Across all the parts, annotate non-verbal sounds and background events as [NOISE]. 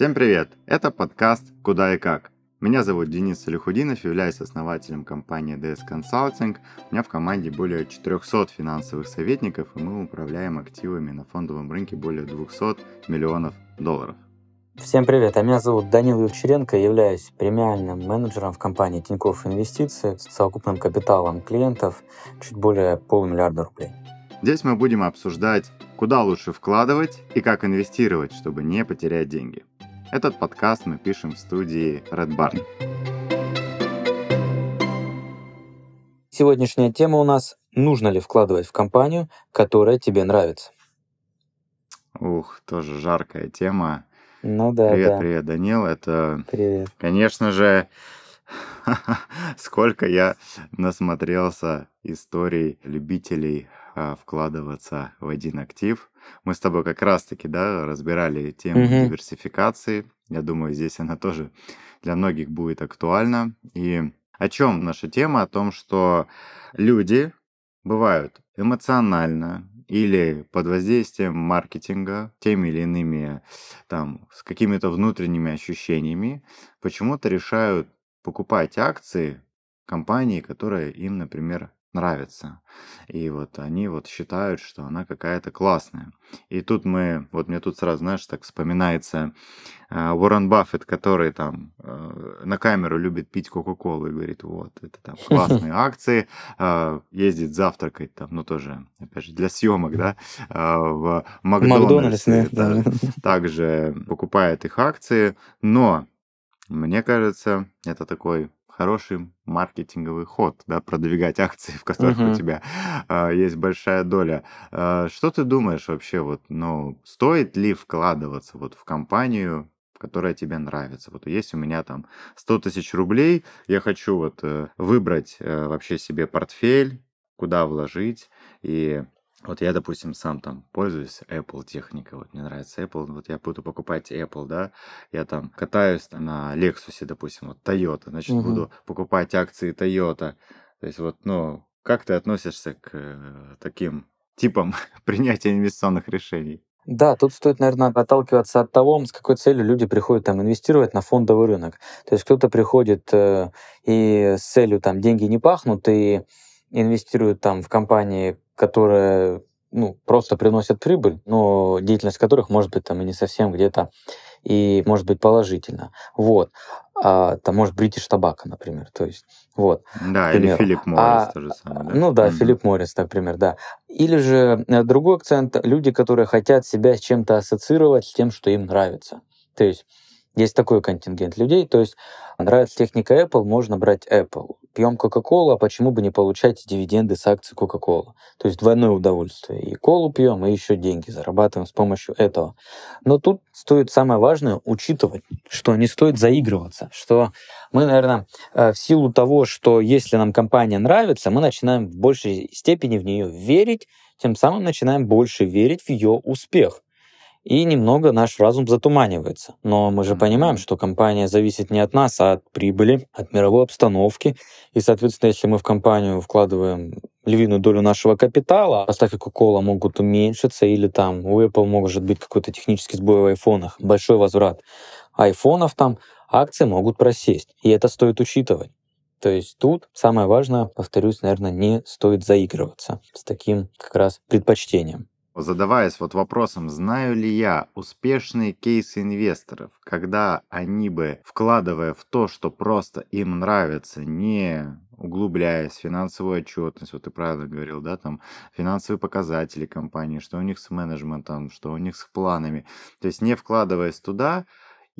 Всем привет! Это подкаст «Куда и как». Меня зовут Денис Салихудинов, являюсь основателем компании DS Consulting. У меня в команде более 400 финансовых советников, и мы управляем активами на фондовом рынке более 200 миллионов долларов. Всем привет, а меня зовут Данил Евчеренко, являюсь премиальным менеджером в компании Тинькофф Инвестиции с совокупным капиталом клиентов чуть более полумиллиарда рублей. Здесь мы будем обсуждать, куда лучше вкладывать и как инвестировать, чтобы не потерять деньги. Этот подкаст мы пишем в студии Red Barn. Сегодняшняя тема у нас «Нужно ли вкладывать в компанию, которая тебе нравится?» Ух, тоже жаркая тема. Ну да, Привет, да. привет, Данил. Это, Привет. конечно же, [LAUGHS] сколько я насмотрелся историй любителей вкладываться в один актив. Мы с тобой как раз-таки, да, разбирали тему Мгм. диверсификации. Я думаю, здесь она тоже для многих будет актуальна. И о чем наша тема? О том, что люди бывают эмоционально или под воздействием маркетинга, теми или иными, там, с какими-то внутренними ощущениями, почему-то решают покупать акции компании, которая им, например, нравится. И вот они вот считают, что она какая-то классная. И тут мы, вот мне тут сразу, знаешь, так вспоминается э, Уоррен Баффет, который там э, на камеру любит пить Кока-Колу и говорит, вот, это там [LAUGHS] классные акции, э, ездит завтракать там, ну тоже, опять же, для съемок, да, э, в Макдональдс, да, да. [LAUGHS] также покупает их акции, но мне кажется, это такой хороший маркетинговый ход, да, продвигать акции, в которых у Мгм. тебя а, есть большая доля. А, что ты думаешь вообще, вот, ну, стоит ли вкладываться вот в компанию, которая тебе нравится? Вот есть у меня там 100 тысяч рублей, я хочу вот э, выбрать э, вообще себе портфель, куда вложить, и вот я, допустим, сам там пользуюсь Apple техникой, вот мне нравится Apple, вот я буду покупать Apple, да, я там катаюсь на Lexus, допустим, вот Toyota, значит, Мгм. буду покупать акции Toyota. То есть вот, ну, как ты относишься к э, таким типам [LAUGHS] принятия инвестиционных решений? Да, тут стоит, наверное, отталкиваться от того, с какой целью люди приходят там инвестировать на фондовый рынок. То есть кто-то приходит э, и с целью там деньги не пахнут и инвестирует там в компании, которые ну, просто приносят прибыль, но деятельность которых может быть там и не совсем где-то и может быть положительно. Вот. А, там может British Tobacco, например. То есть, вот. Да, к или. Филипп Моррис, А, то же самое, да? Ну да, Мгм. Филипп Моррис, например, да. Или же э, другой акцент, люди, которые хотят себя с чем-то ассоциировать, с тем, что им нравится. То есть есть такой контингент людей, то есть нравится техника Apple, можно брать Apple. Пьем Coca-Cola, а почему бы не получать дивиденды с акций Coca-Cola? То есть двойное удовольствие. И колу пьем, и еще деньги зарабатываем с помощью этого. Но тут стоит самое важное учитывать, что не стоит заигрываться, что мы, наверное, э, в силу того, что если нам компания нравится, мы начинаем в большей степени в нее верить, тем самым начинаем больше верить в ее успех. И немного наш разум затуманивается. Но мы же понимаем, что компания зависит не от нас, а от прибыли, от мировой обстановки. И, соответственно, если мы в компанию вкладываем львиную долю нашего капитала, поставки Coca-Cola могут уменьшиться, или там у Apple может быть какой-то технический сбой в айфонах, большой возврат айфонов там, акции могут просесть. И это стоит учитывать. То есть тут самое важное, повторюсь, наверное, не стоит заигрываться с таким как раз предпочтением. Задаваясь вот вопросом, знаю ли я успешные кейсы инвесторов, когда они бы, вкладывая в то, что просто им нравится, не углубляясь финансовую отчетность, вот ты правильно говорил, да, там финансовые показатели компании, что у них с менеджментом, что у них с планами, то есть не вкладываясь туда,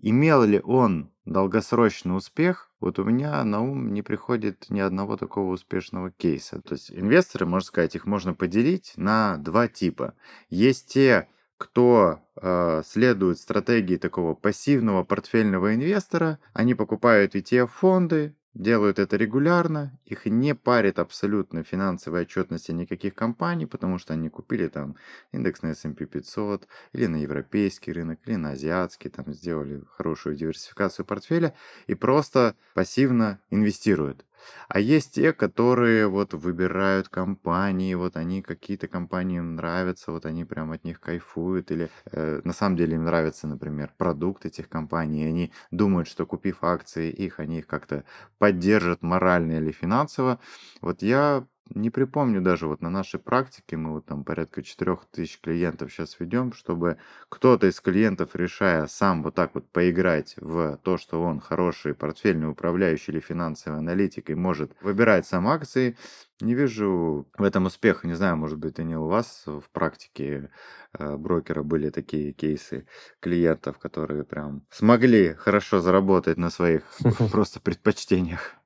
имел ли он долгосрочный успех, вот у меня на ум не приходит ни одного такого успешного кейса. То есть инвесторы, можно сказать, их можно поделить на два типа. Есть те, кто э, следует стратегии такого пассивного портфельного инвестора, они покупают ETF-фонды, делают это регулярно, их не парит абсолютно финансовая отчетности никаких компаний, потому что они купили там индекс на S&P 500 или на европейский рынок, или на азиатский, там сделали хорошую диверсификацию портфеля и просто пассивно инвестируют. А есть те, которые вот выбирают компании, вот они какие-то компании им нравятся, вот они прям от них кайфуют, или э, на самом деле им нравится, например, продукт этих компаний, и они думают, что купив акции их, они их как-то поддержат морально или финансово. Вот я не припомню даже вот на нашей практике, мы вот там порядка 4000 клиентов сейчас ведем, чтобы кто-то из клиентов, решая сам вот так вот поиграть в то, что он хороший портфельный управляющий или финансовый аналитик и может выбирать сам акции, не вижу в этом успеха. Не знаю, может быть, и не у вас в практике э, брокера были такие кейсы клиентов, которые прям смогли хорошо заработать на своих [LAUGHS] просто предпочтениях.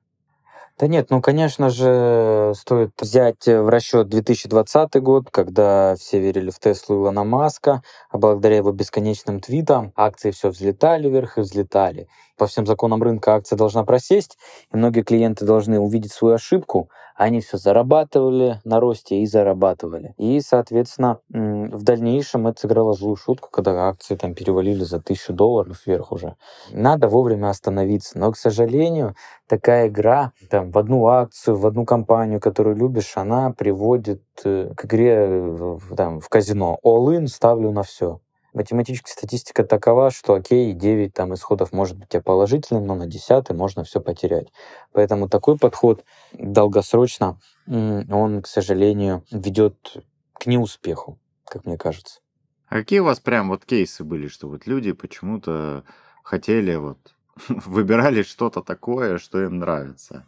Да нет, ну, конечно же, стоит взять в расчет 2020 год, когда все верили в Теслу Илона Маска, а благодаря его бесконечным твитам акции все взлетали вверх и взлетали. По всем законам рынка акция должна просесть, и многие клиенты должны увидеть свою ошибку, они все зарабатывали на росте и зарабатывали. И, соответственно, в дальнейшем это сыграло злую шутку, когда акции там перевалили за тысячу долларов вверх уже. Надо вовремя остановиться. Но, к сожалению, такая игра там, в одну акцию, в одну компанию, которую любишь, она приводит э, к игре там, в казино. All-in ставлю на все математическая статистика такова, что окей, 9 там, исходов может быть положительным, но на 10 можно все потерять. Поэтому такой подход долгосрочно, он, к сожалению, ведет к неуспеху, как мне кажется. А какие у вас прям вот кейсы были, что вот люди почему-то хотели вот [LAUGHS] выбирали что-то такое, что им нравится?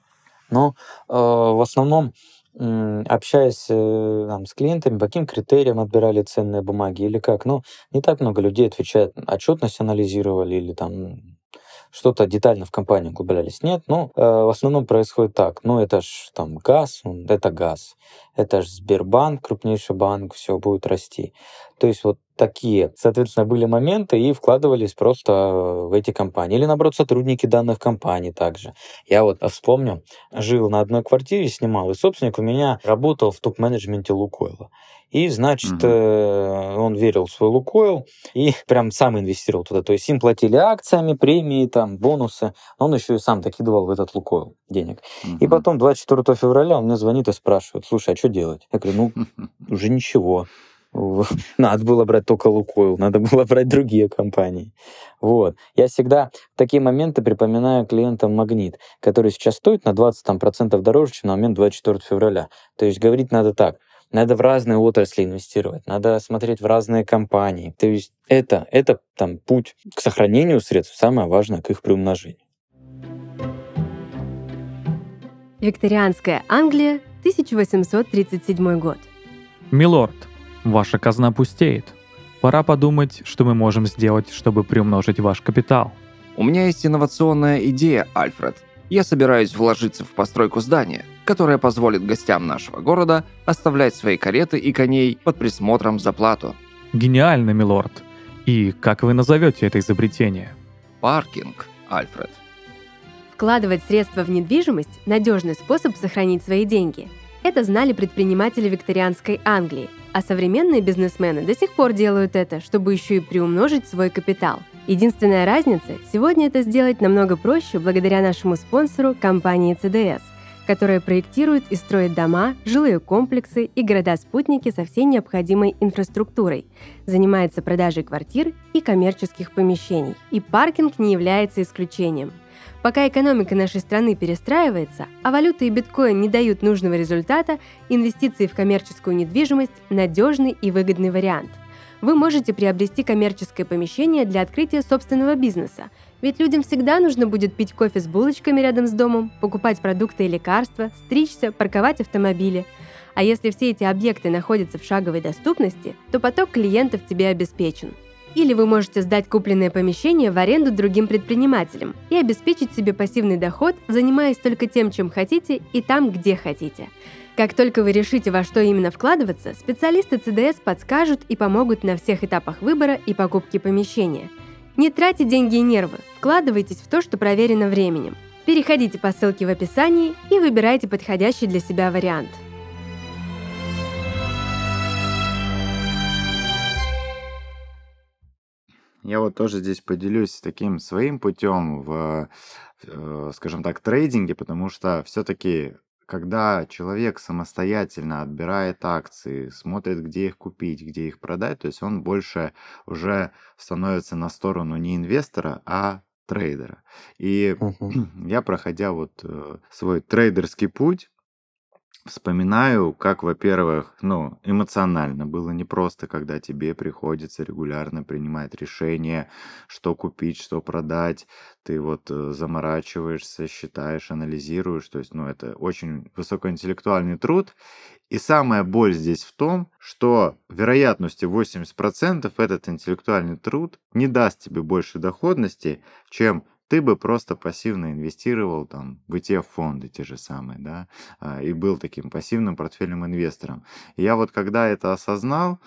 Ну, э, в основном общаясь э, там, с клиентами, по каким критериям отбирали ценные бумаги или как. Ну, не так много людей отвечает, отчетность анализировали или там что-то детально в компании углублялись. Нет, ну, э, в основном происходит так. Ну, это ж там газ, это газ. Это ж Сбербанк, крупнейший банк, все будет расти. То есть вот такие, соответственно, были моменты и вкладывались просто в эти компании. Или, наоборот, сотрудники данных компаний также. Я вот вспомню, жил на одной квартире, снимал, и собственник у меня работал в топ-менеджменте Лукойла. И, значит, угу. он верил в свой Лукойл и прям сам инвестировал туда. То есть им платили акциями, премии, там, бонусы. Он еще и сам докидывал в этот Лукойл денег. Угу. И потом 24 февраля он мне звонит и спрашивает, слушай, а что делать? Я говорю, ну, [LAUGHS] уже ничего. [LAUGHS] Надо было брать только Лукойл, надо было брать другие компании. Вот. Я всегда в такие моменты припоминаю клиентам Магнит, который сейчас стоит на 20% там, процентов дороже, чем на момент 24 февраля. То есть говорить надо так. Надо в разные отрасли инвестировать, надо смотреть в разные компании. То есть это, это там путь к сохранению средств, самое важное к их приумножению. Викторианская Англия, 1837 год. Милорд, Ваша казна пустеет. Пора подумать, что мы можем сделать, чтобы приумножить ваш капитал. У меня есть инновационная идея, Альфред. Я собираюсь вложиться в постройку здания, которое позволит гостям нашего города оставлять свои кареты и коней под присмотром за плату. Гениально, милорд. И как вы назовете это изобретение? Паркинг, Альфред. Вкладывать средства в недвижимость – надежный способ сохранить свои деньги. Это знали предприниматели викторианской Англии, а современные бизнесмены до сих пор делают это, чтобы еще и приумножить свой капитал. Единственная разница – сегодня это сделать намного проще благодаря нашему спонсору компании CDS, которая проектирует и строит дома, жилые комплексы и города-спутники со всей необходимой инфраструктурой, занимается продажей квартир и коммерческих помещений. И паркинг не является исключением – Пока экономика нашей страны перестраивается, а валюта и биткоин не дают нужного результата, инвестиции в коммерческую недвижимость – надежный и выгодный вариант. Вы можете приобрести коммерческое помещение для открытия собственного бизнеса, ведь людям всегда нужно будет пить кофе с булочками рядом с домом, покупать продукты и лекарства, стричься, парковать автомобили. А если все эти объекты находятся в шаговой доступности, то поток клиентов тебе обеспечен – или вы можете сдать купленное помещение в аренду другим предпринимателям и обеспечить себе пассивный доход, занимаясь только тем, чем хотите и там, где хотите. Как только вы решите, во что именно вкладываться, специалисты ЦДС подскажут и помогут на всех этапах выбора и покупки помещения. Не тратьте деньги и нервы, вкладывайтесь в то, что проверено временем. Переходите по ссылке в описании и выбирайте подходящий для себя вариант – Я вот тоже здесь поделюсь таким своим путем в, э, скажем так, трейдинге, потому что все-таки когда человек самостоятельно отбирает акции, смотрит, где их купить, где их продать, то есть он больше уже становится на сторону не инвестора, а трейдера. И Мгм. [CLEARS THROAT] я, проходя вот э, свой трейдерский путь, Вспоминаю, как, во-первых, ну, эмоционально было непросто, когда тебе приходится регулярно принимать решения, что купить, что продать. Ты вот э, заморачиваешься, считаешь, анализируешь. То есть, ну, это очень высокоинтеллектуальный труд. И самая боль здесь в том, что вероятностью 80% этот интеллектуальный труд не даст тебе больше доходности, чем ты бы просто пассивно инвестировал там в ETF-фонды те же самые, да, а, и был таким пассивным портфельным инвестором. Я вот когда это осознал,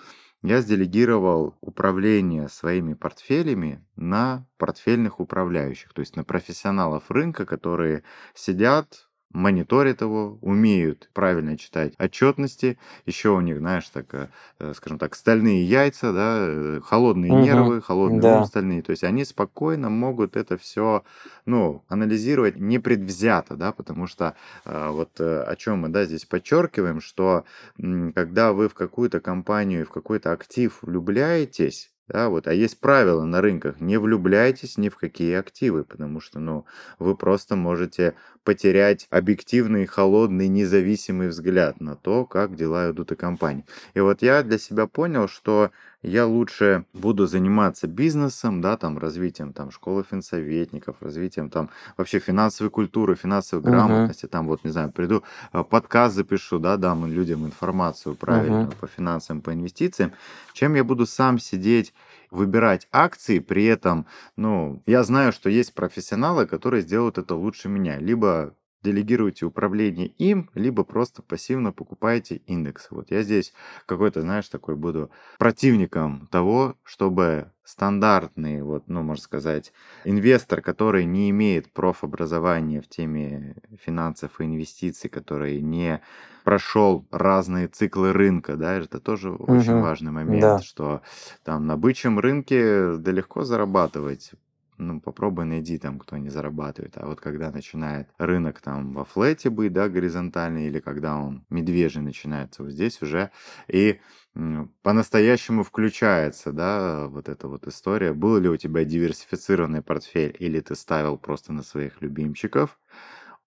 я сделегировал управление своими портфелями на портфельных управляющих, то есть на профессионалов рынка, которые сидят мониторят его, умеют правильно читать отчетности. Еще у них, знаешь, так, э, э, скажем так, стальные яйца, да, э, холодные Мгм. нервы, холодные Да. ум стальные. То есть они спокойно могут это все, ну, анализировать непредвзято, да, потому что вот о чем мы, да, здесь подчеркиваем, что когда вы в какую-то компанию, в какой-то актив влюбляетесь, да, вот, а есть правила на рынках, не влюбляйтесь ни в какие активы, потому что, ну, вы просто можете потерять объективный, холодный, независимый взгляд на то, как дела идут у компании. И вот я для себя понял, что я лучше буду заниматься бизнесом, да, там, развитием там школы финсоветников, развитием там вообще финансовой культуры, финансовой грамотности, там вот, не знаю, приду, э, подкаст запишу, да, дам людям информацию правильную Мгм. по финансам, по инвестициям, чем я буду сам сидеть выбирать акции, при этом, ну, я знаю, что есть профессионалы, которые сделают это лучше меня. Либо делегируйте управление им, либо просто пассивно покупаете индекс. Вот я здесь какой-то, знаешь, такой буду противником того, чтобы стандартный, вот, ну, можно сказать, инвестор, который не имеет профобразования в теме финансов и инвестиций, который не прошел разные циклы рынка, да, это тоже очень Мгм. важный момент, Да. что там на бычьем рынке да легко зарабатывать. Ну, попробуй найди там, кто не зарабатывает. А вот когда начинает рынок там во флете быть, да, горизонтальный, или когда он медвежий начинается, вот здесь уже и по-настоящему включается, да, вот эта вот история. Был ли у тебя диверсифицированный портфель, или ты ставил просто на своих любимчиков?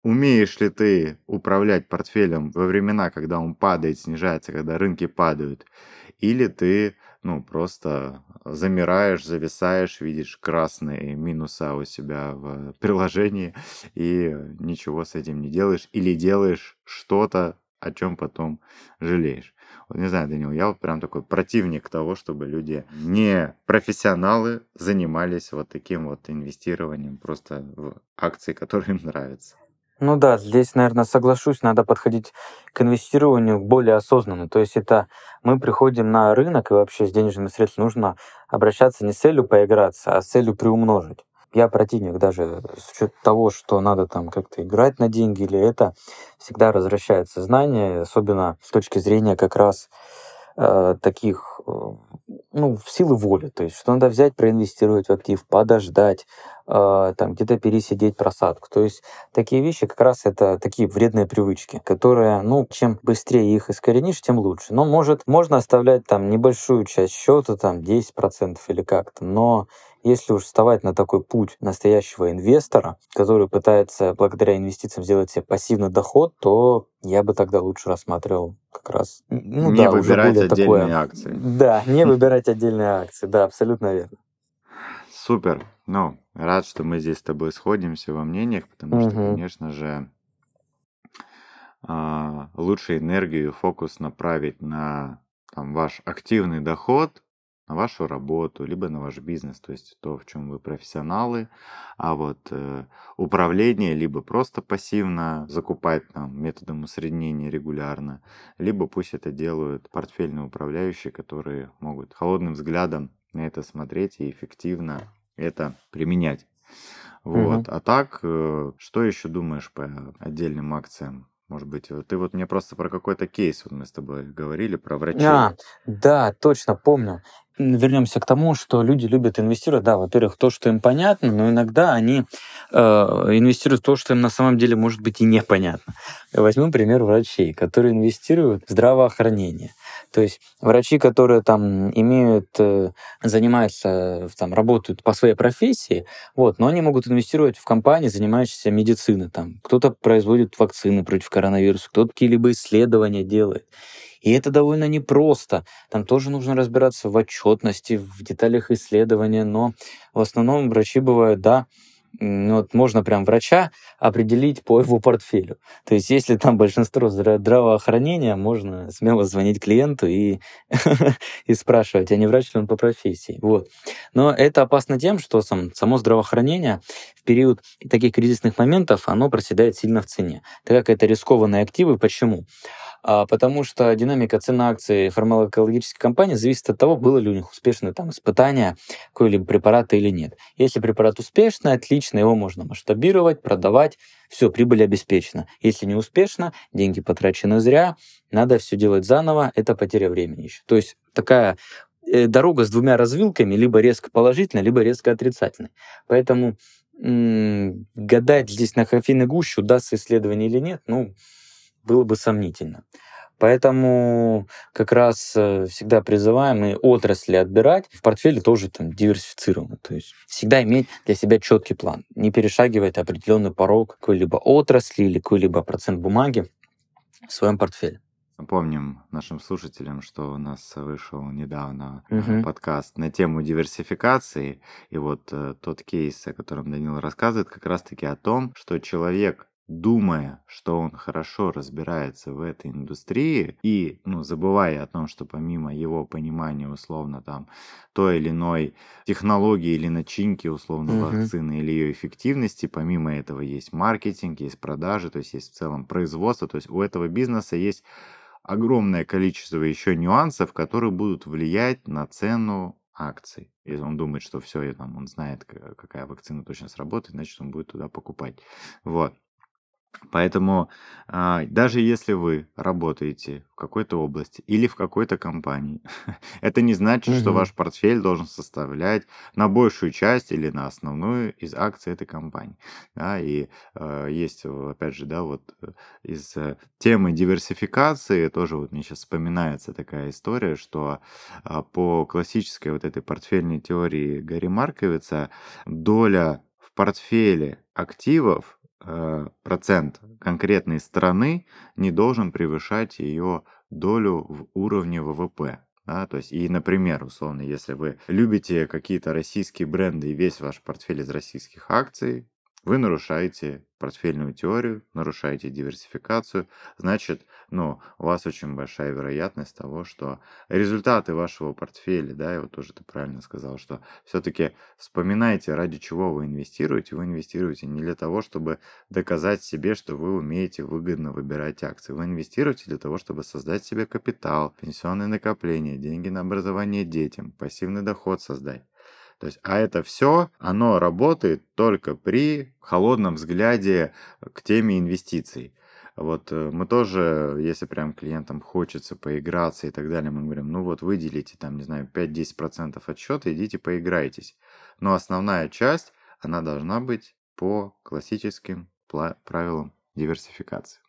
Умеешь ли ты управлять портфелем во времена, когда он падает, снижается, когда рынки падают? Или ты, ну, просто замираешь, зависаешь, видишь красные минуса у себя в приложении и ничего с этим не делаешь? Или делаешь что-то, о чем потом жалеешь? Вот не знаю, Данил, я вот прям такой противник того, чтобы люди не профессионалы занимались вот таким вот инвестированием просто в акции, которые им нравятся. Ну да, здесь, наверное, соглашусь, надо подходить к инвестированию более осознанно. То есть это мы приходим на рынок, и вообще с денежными средствами нужно обращаться не с целью поиграться, а с целью приумножить. Я противник даже с учетом того, что надо там как-то играть на деньги или это, всегда возвращает сознание, особенно с точки зрения как раз э, таких, э, ну, в силы воли. То есть, что надо взять, проинвестировать в актив, подождать, э, там где-то пересидеть просадку. То есть, такие вещи как раз это такие вредные привычки, которые, ну, чем быстрее их искоренишь, тем лучше. Но может, можно оставлять там небольшую часть счета, там 10% или как-то, но если уж вставать на такой путь настоящего инвестора, который пытается благодаря инвестициям сделать себе пассивный доход, то я бы тогда лучше рассматривал как раз, ну не да, уже выбирать более отдельные такое. акции. Да, не выбирать отдельные акции, да, абсолютно верно. Супер. Ну, рад, что мы здесь с тобой сходимся во мнениях, потому что, конечно же, а, лучше энергию и фокус направить на там, ваш активный доход, на вашу работу, либо на ваш бизнес, то есть то, в чем вы профессионалы, а вот э, управление либо просто пассивно закупать там методом усреднения регулярно, либо пусть это делают портфельные управляющие, которые могут холодным взглядом на это смотреть и эффективно это применять. Вот. А так, э, что еще думаешь по отдельным акциям? Может быть, вот ты вот мне просто про какой-то кейс, вот мы с тобой говорили, про врачей. А, да, точно помню. вернемся к тому, что люди любят инвестировать, да, во-первых, то, что им понятно, но иногда они э, инвестируют в то, что им на самом деле может быть и непонятно. Возьмем пример врачей, которые инвестируют в здравоохранение. То есть врачи, которые там имеют, э, занимаются, там, работают по своей профессии, вот, но они могут инвестировать в компании, занимающиеся медициной. Там. Кто-то производит вакцины против коронавируса, кто-то какие-либо исследования делает. И это довольно непросто. Там тоже нужно разбираться в отчетности, в деталях исследования, но в основном врачи бывают, да, вот можно прям врача определить по его портфелю. То есть, если там большинство здравоохранения, можно смело звонить клиенту и, [LAUGHS] и спрашивать, а не врач ли он по профессии. Вот. Но это опасно тем, что сам, само здравоохранение в период таких кризисных моментов, оно проседает сильно в цене. Так как это рискованные активы. Почему? А, потому что динамика цен акций фармакологической компании зависит от того, было ли у них успешное там испытание какой-либо препарата или нет. Если препарат успешный, отлично, его можно масштабировать, продавать, все, прибыль обеспечена. Если не успешно, деньги потрачены зря, надо все делать заново, это потеря времени еще. То есть такая э, дорога с двумя развилками, либо резко положительная, либо резко отрицательная. Поэтому гадать здесь на кофейной гуще, удастся исследование или нет, ну, было бы сомнительно. Поэтому как раз э, всегда призываем и отрасли отбирать, в портфеле тоже там диверсифицировано. То есть всегда иметь для себя четкий план, не перешагивать определенный порог какой-либо отрасли или какой-либо процент бумаги в своем портфеле. Напомним нашим слушателям, что у нас вышел недавно угу. подкаст на тему диверсификации. И вот э, тот кейс, о котором Данил рассказывает, как раз-таки о том, что человек думая, что он хорошо разбирается в этой индустрии и, ну, забывая о том, что помимо его понимания условно там той или иной технологии или начинки условно угу. вакцины или ее эффективности, помимо этого есть маркетинг, есть продажи, то есть есть в целом производство, то есть у этого бизнеса есть огромное количество еще нюансов, которые будут влиять на цену акций. Если он думает, что все, и там, он знает, какая вакцина точно сработает, значит, он будет туда покупать. Вот. Поэтому а, даже если вы работаете в какой-то области или в какой-то компании, [LAUGHS] это не значит, что ваш портфель должен составлять на большую часть или на основную из акций этой компании. Да, и э, есть, опять же, да, вот э, из э, темы диверсификации тоже вот мне сейчас вспоминается такая история, что э, по классической вот этой портфельной теории Гарри Марковица доля в портфеле активов процент конкретной страны не должен превышать ее долю в уровне ВВП. Да, то есть, и, например, условно, если вы любите какие-то российские бренды и весь ваш портфель из российских акций, вы нарушаете портфельную теорию, нарушаете диверсификацию, значит, ну, у вас очень большая вероятность того, что результаты вашего портфеля, да, и вот тоже ты правильно сказал, что все-таки вспоминайте, ради чего вы инвестируете. Вы инвестируете не для того, чтобы доказать себе, что вы умеете выгодно выбирать акции. Вы инвестируете для того, чтобы создать себе капитал, пенсионные накопления, деньги на образование детям, пассивный доход создать. То есть, а это все, оно работает только при холодном взгляде к теме инвестиций. Вот э, мы тоже, если прям клиентам хочется поиграться и так далее, мы говорим, ну вот выделите там, не знаю, 5-10% от счета, идите поиграйтесь. Но основная часть, она должна быть по классическим правилам диверсификации.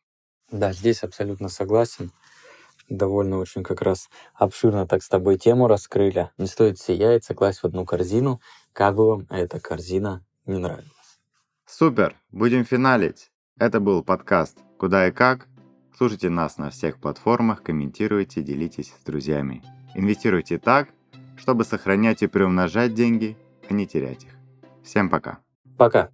Да, здесь абсолютно согласен довольно очень как раз обширно так с тобой тему раскрыли. Не стоит все яйца класть в одну корзину, как бы вам эта корзина не нравилась. Супер! Будем финалить. Это был подкаст «Куда и как». Слушайте нас на всех платформах, комментируйте, делитесь с друзьями. Инвестируйте так, чтобы сохранять и приумножать деньги, а не терять их. Всем пока. Пока.